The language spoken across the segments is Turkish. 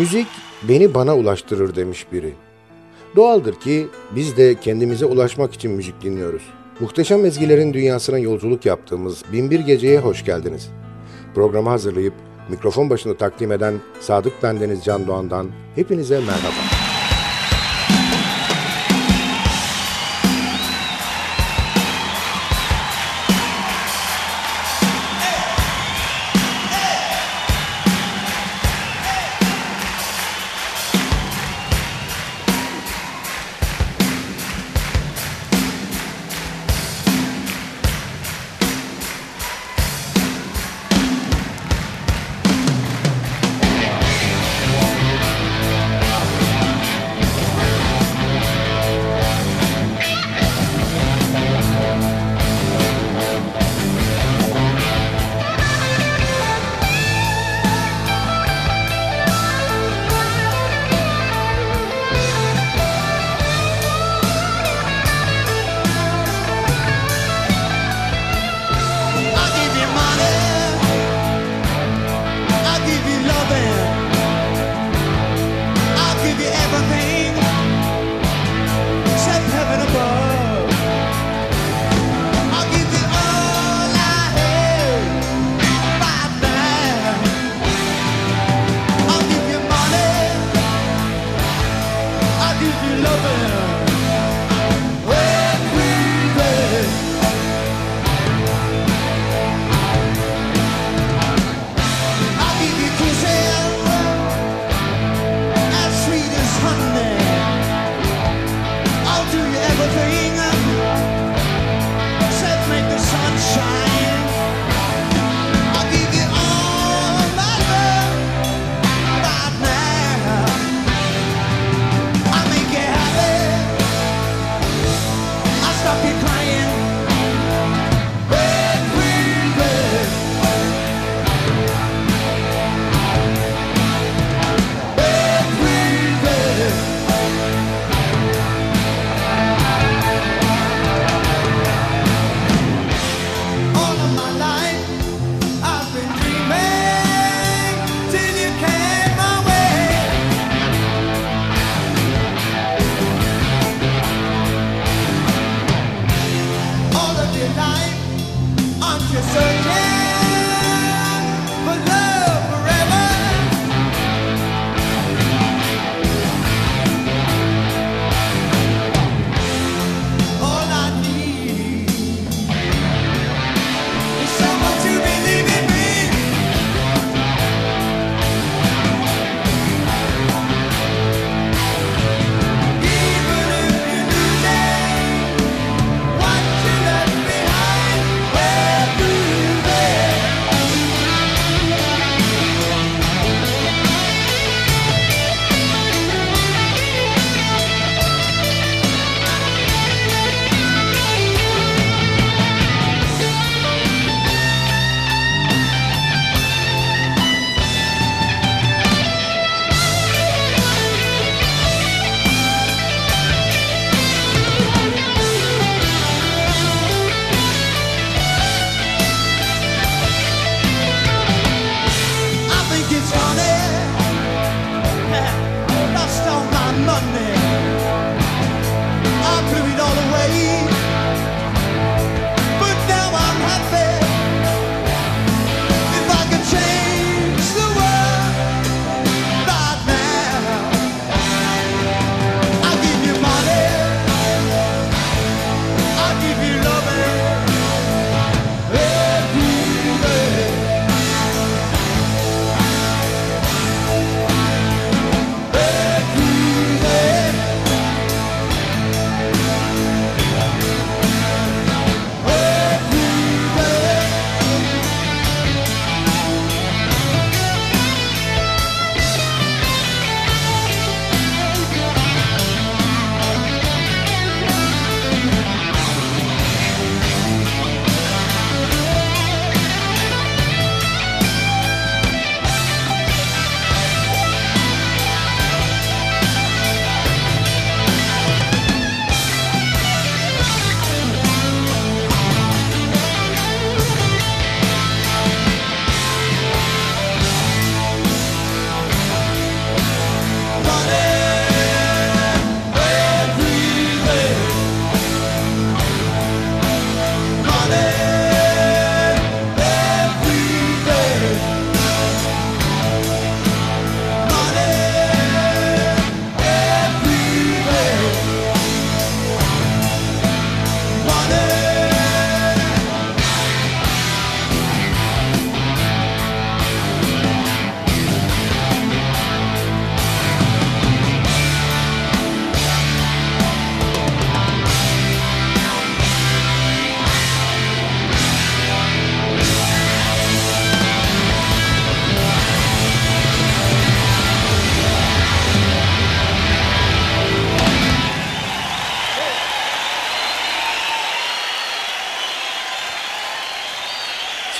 Müzik beni bana ulaştırır demiş biri. Doğaldır ki biz de kendimize ulaşmak için müzik dinliyoruz. Muhteşem ezgilerin dünyasına yolculuk yaptığımız Binbir Gece'ye hoş geldiniz. Programı hazırlayıp mikrofon başında takdim eden Sadık Bendeniz Can Doğan'dan hepinize merhaba.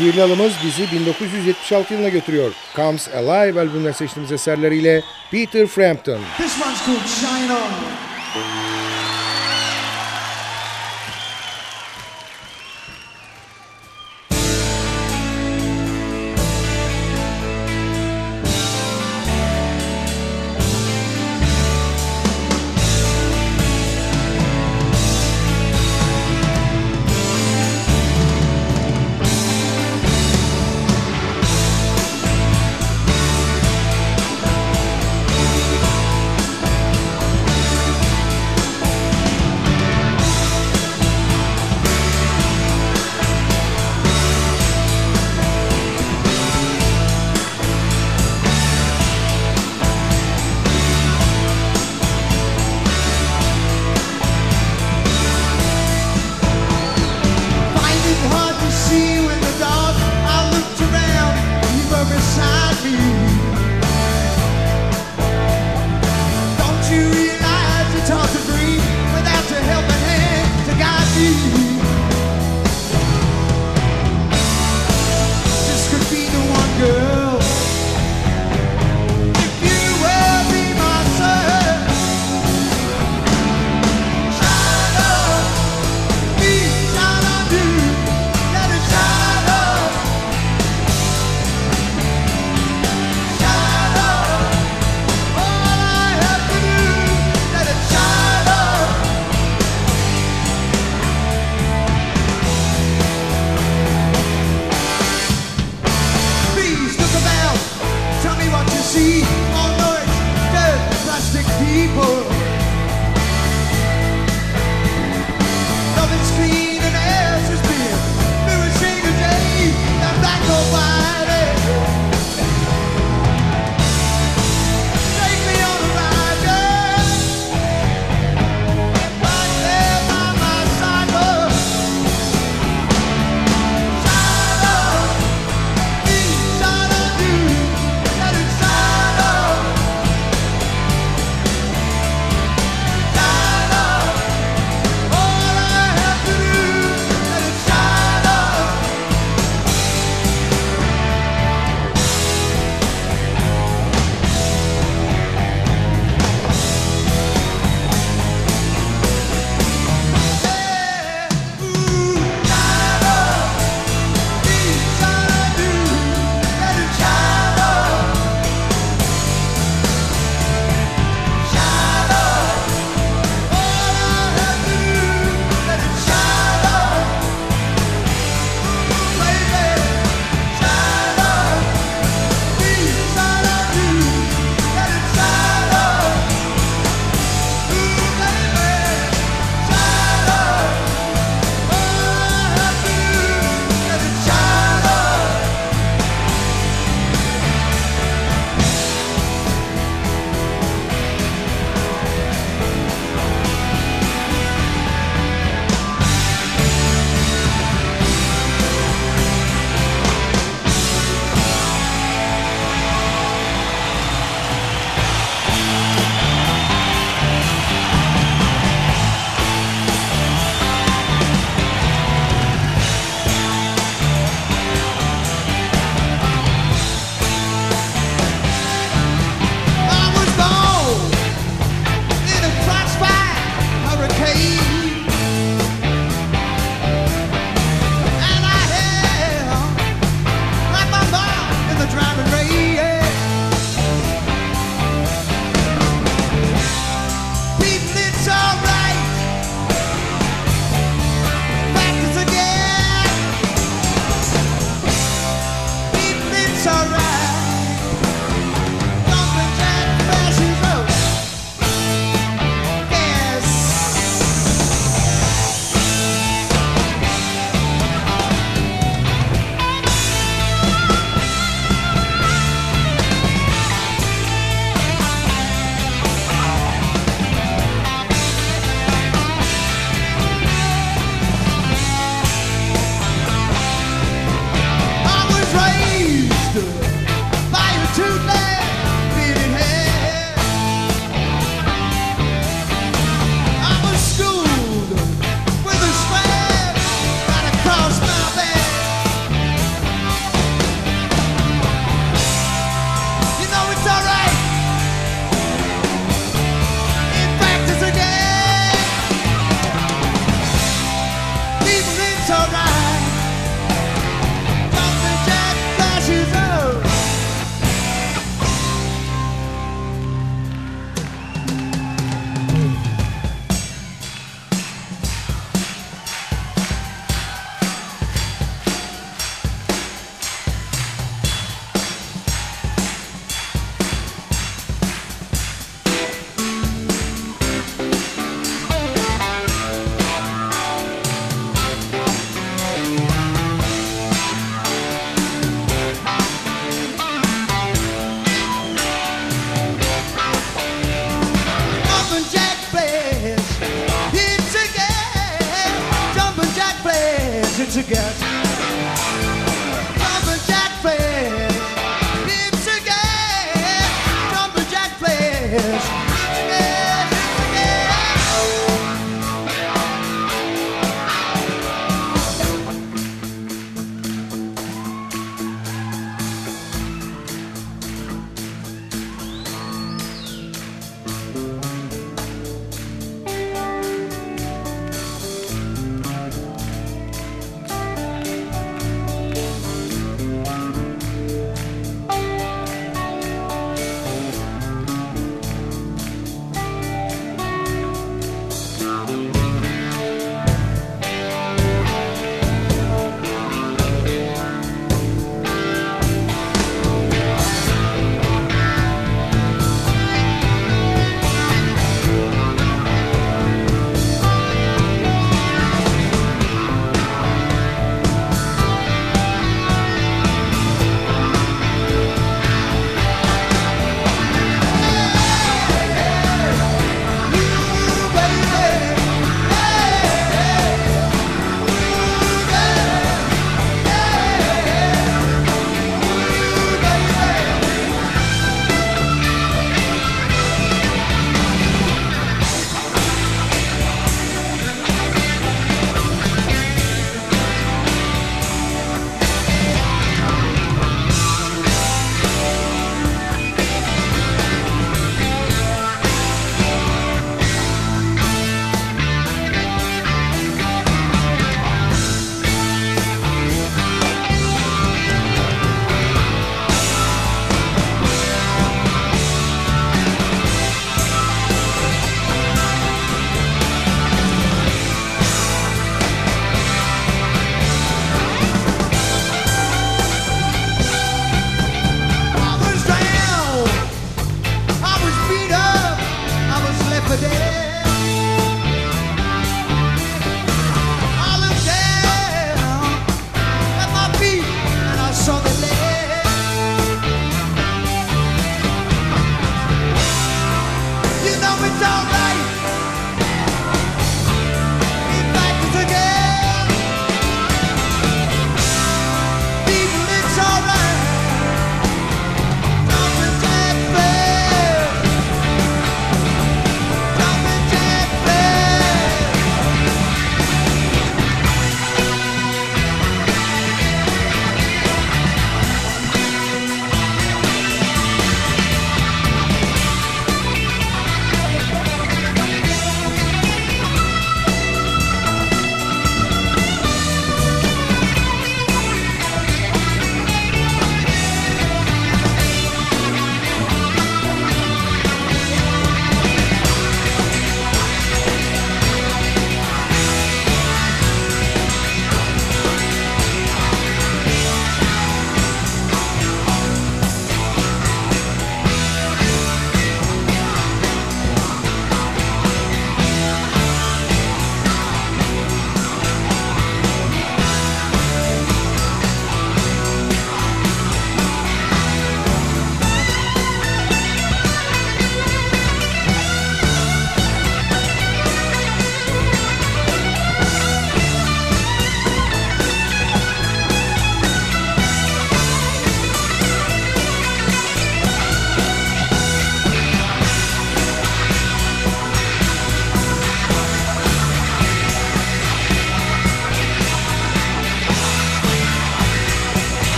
Şiirli alımız bizi 1976 yılına götürüyor. Comes Alive albümünden seçtiğimiz eserleriyle Peter Frampton. This one's called Shine On.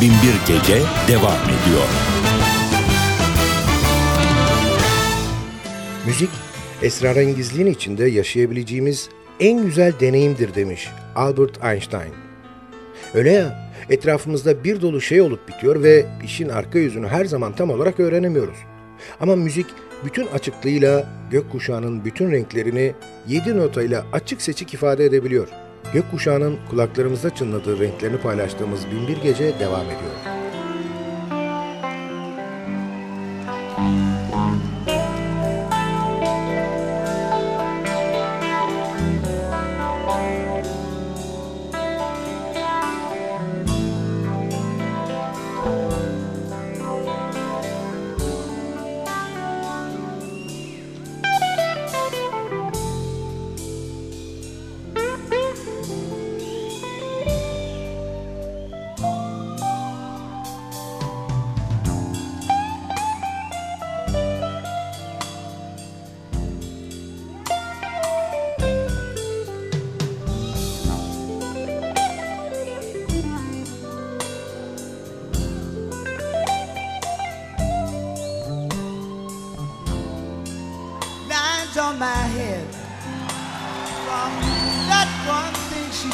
Binbir Gece devam ediyor. Müzik, esrarengizliğin içinde yaşayabileceğimiz en güzel deneyimdir demiş Albert Einstein. Öyle ya, etrafımızda bir dolu şey olup bitiyor ve işin arka yüzünü her zaman tam olarak öğrenemiyoruz. Ama müzik bütün açıklığıyla gökkuşağının bütün renklerini yedi notayla açık seçik ifade edebiliyor. Gökkuşağının kulaklarımızda çınladığı renklerini paylaştığımız Binbir Gece devam ediyor.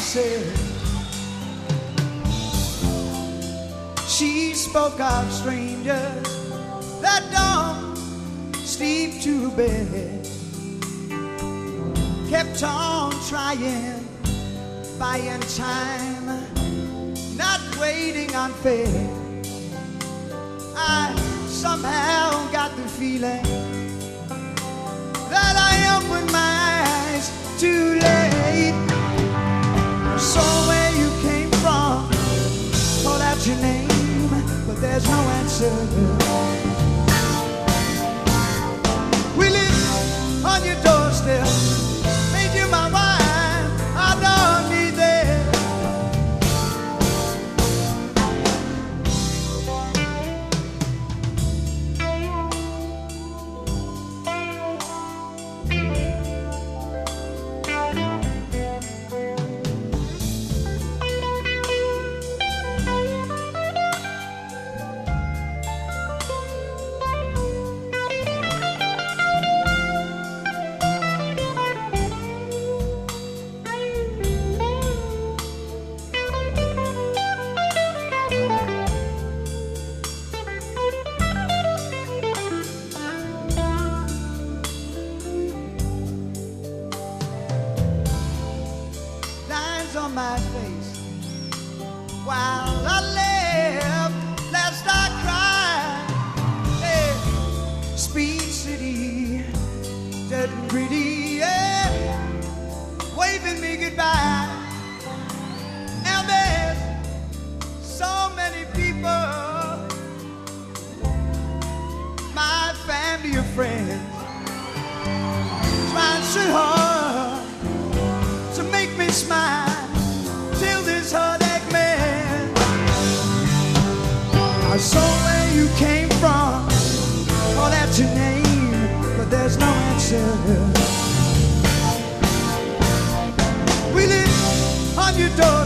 Said. She spoke of strangers that don't sleep to bed. Kept on trying, buying time, not waiting on fate. I somehow got the feeling that I opened my eyes too late. Saw where you came from, called out your name, but there's no answer. My face while I We live on your door.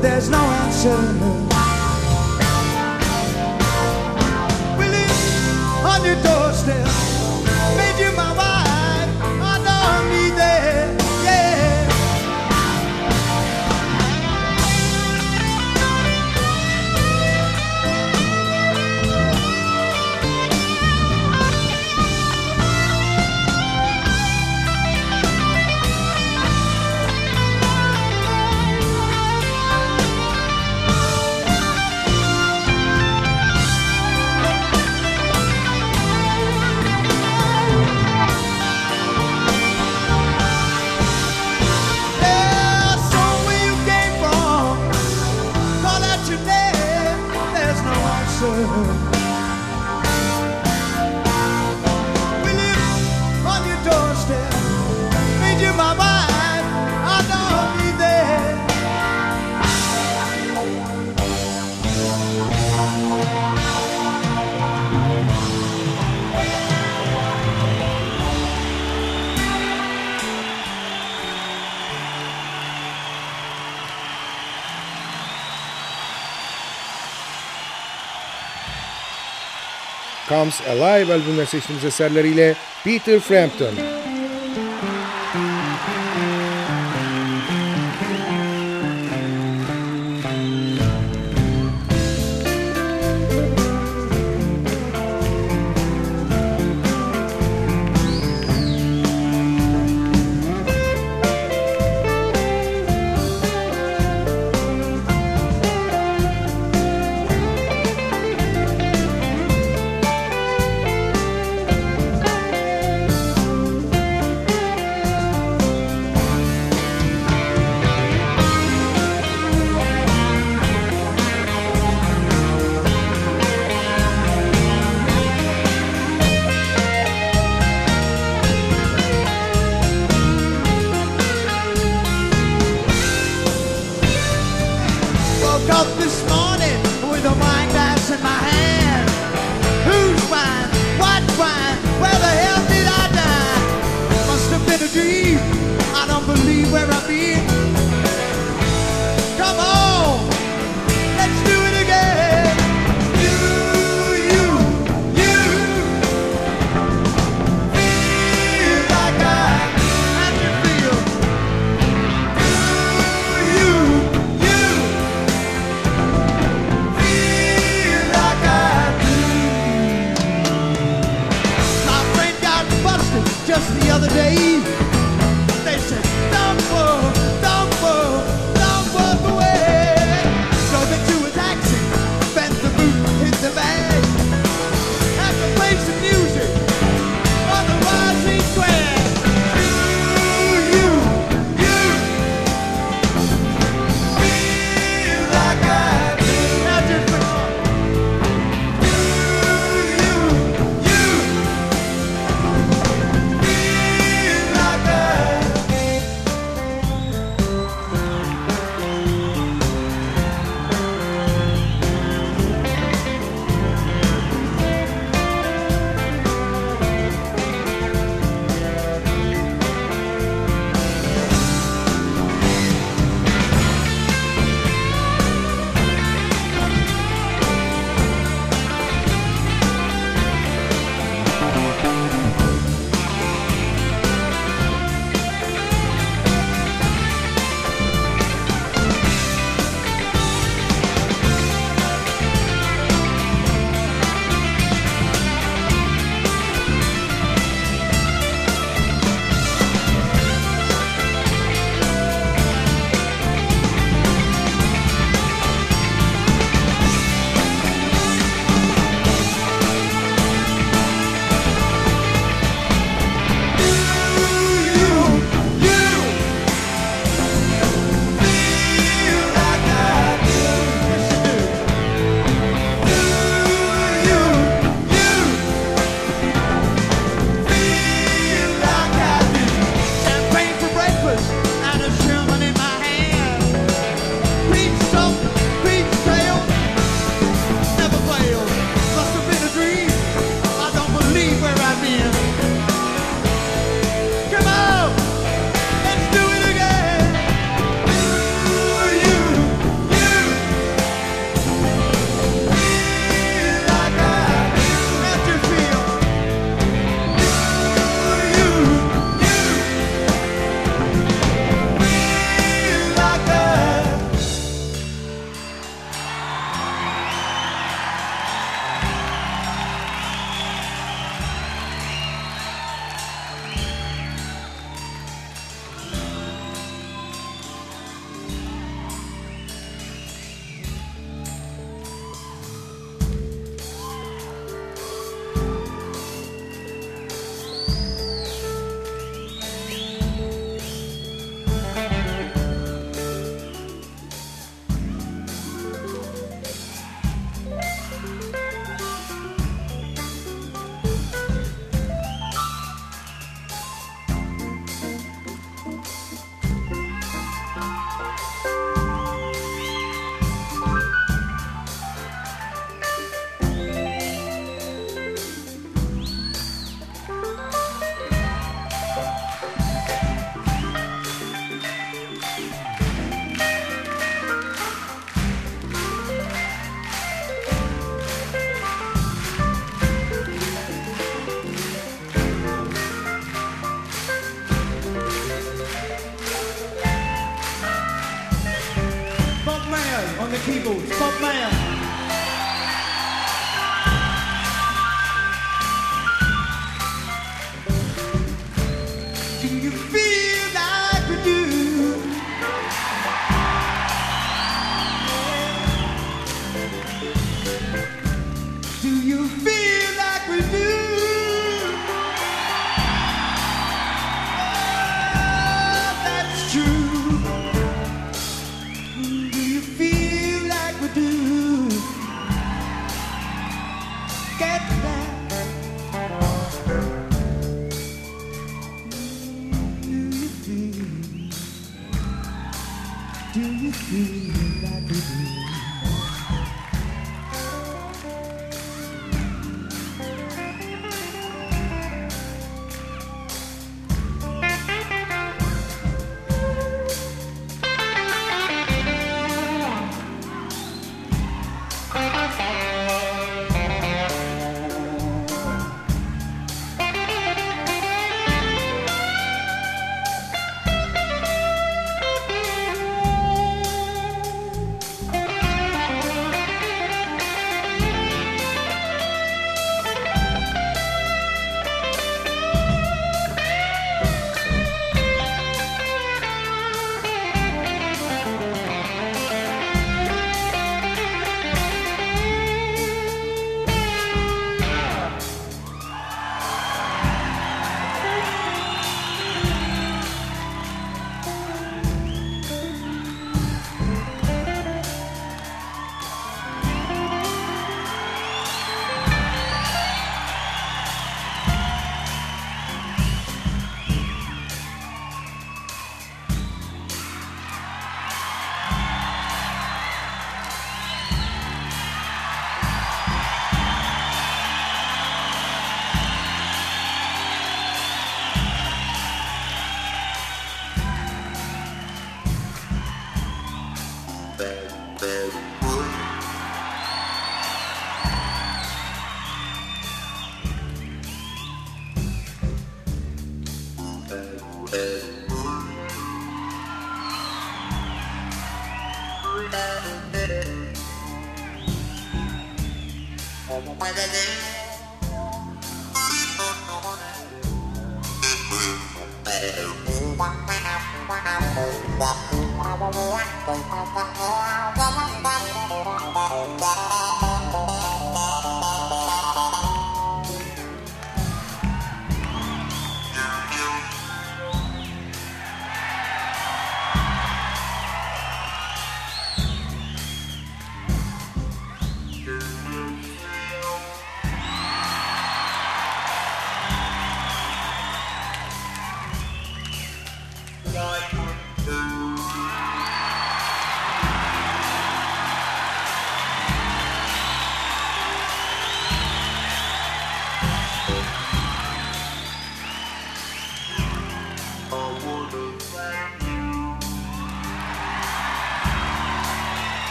there's no answer. Comes Alive albümünden seçtiğimiz eserleriyle Peter Frampton.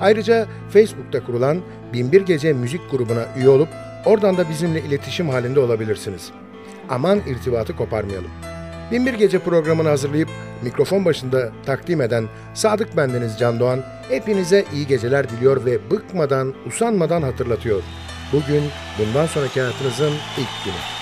Ayrıca Facebook'ta kurulan Binbir Gece Müzik grubuna üye olup oradan da bizimle iletişim halinde olabilirsiniz. Aman irtibatı koparmayalım. Binbir Gece programını hazırlayıp mikrofon başında takdim eden Sadık Bendeniz Can Doğan hepinize iyi geceler diliyor ve bıkmadan, usanmadan hatırlatıyor. Bugün bundan sonraki hayatınızın ilk günü.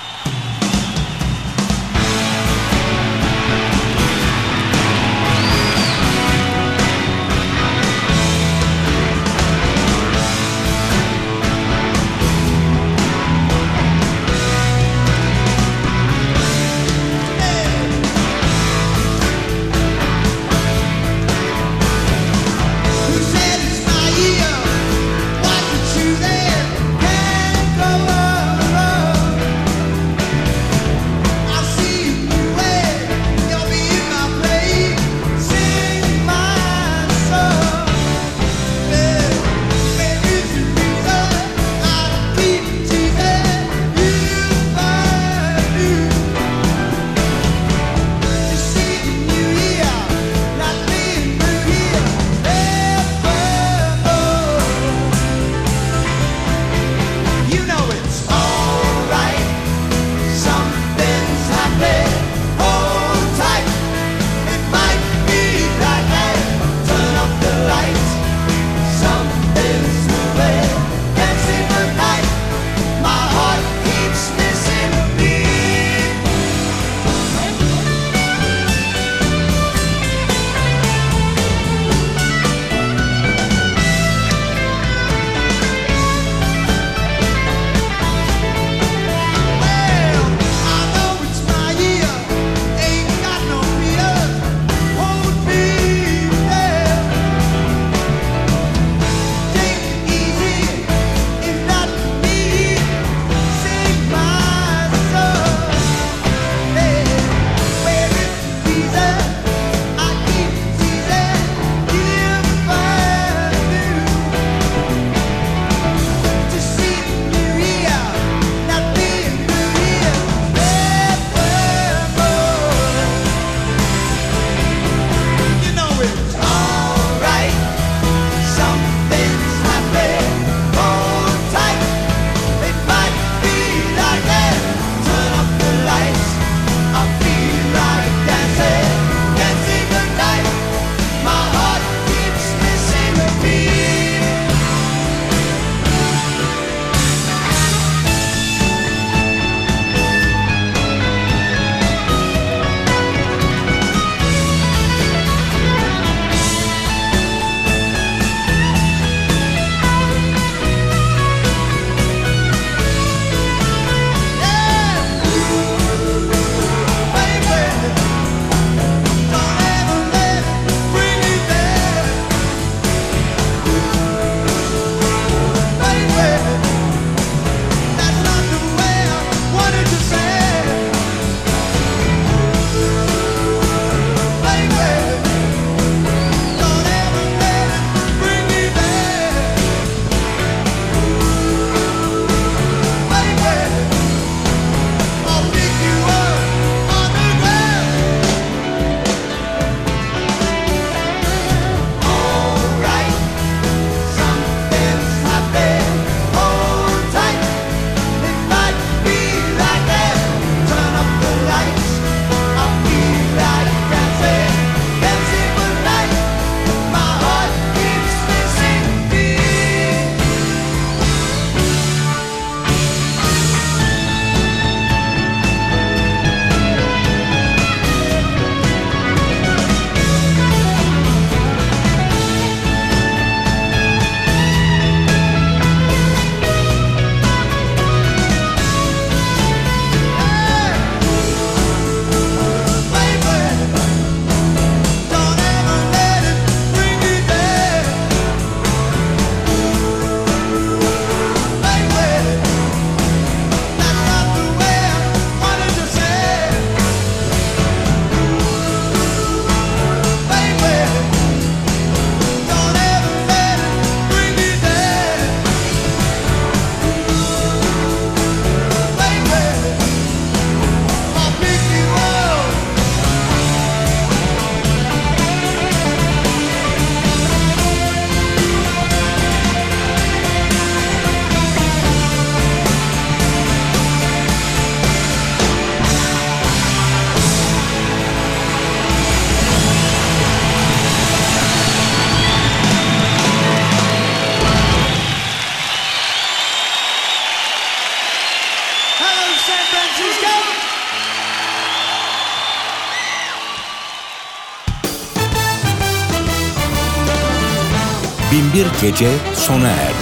Gece sona erdi.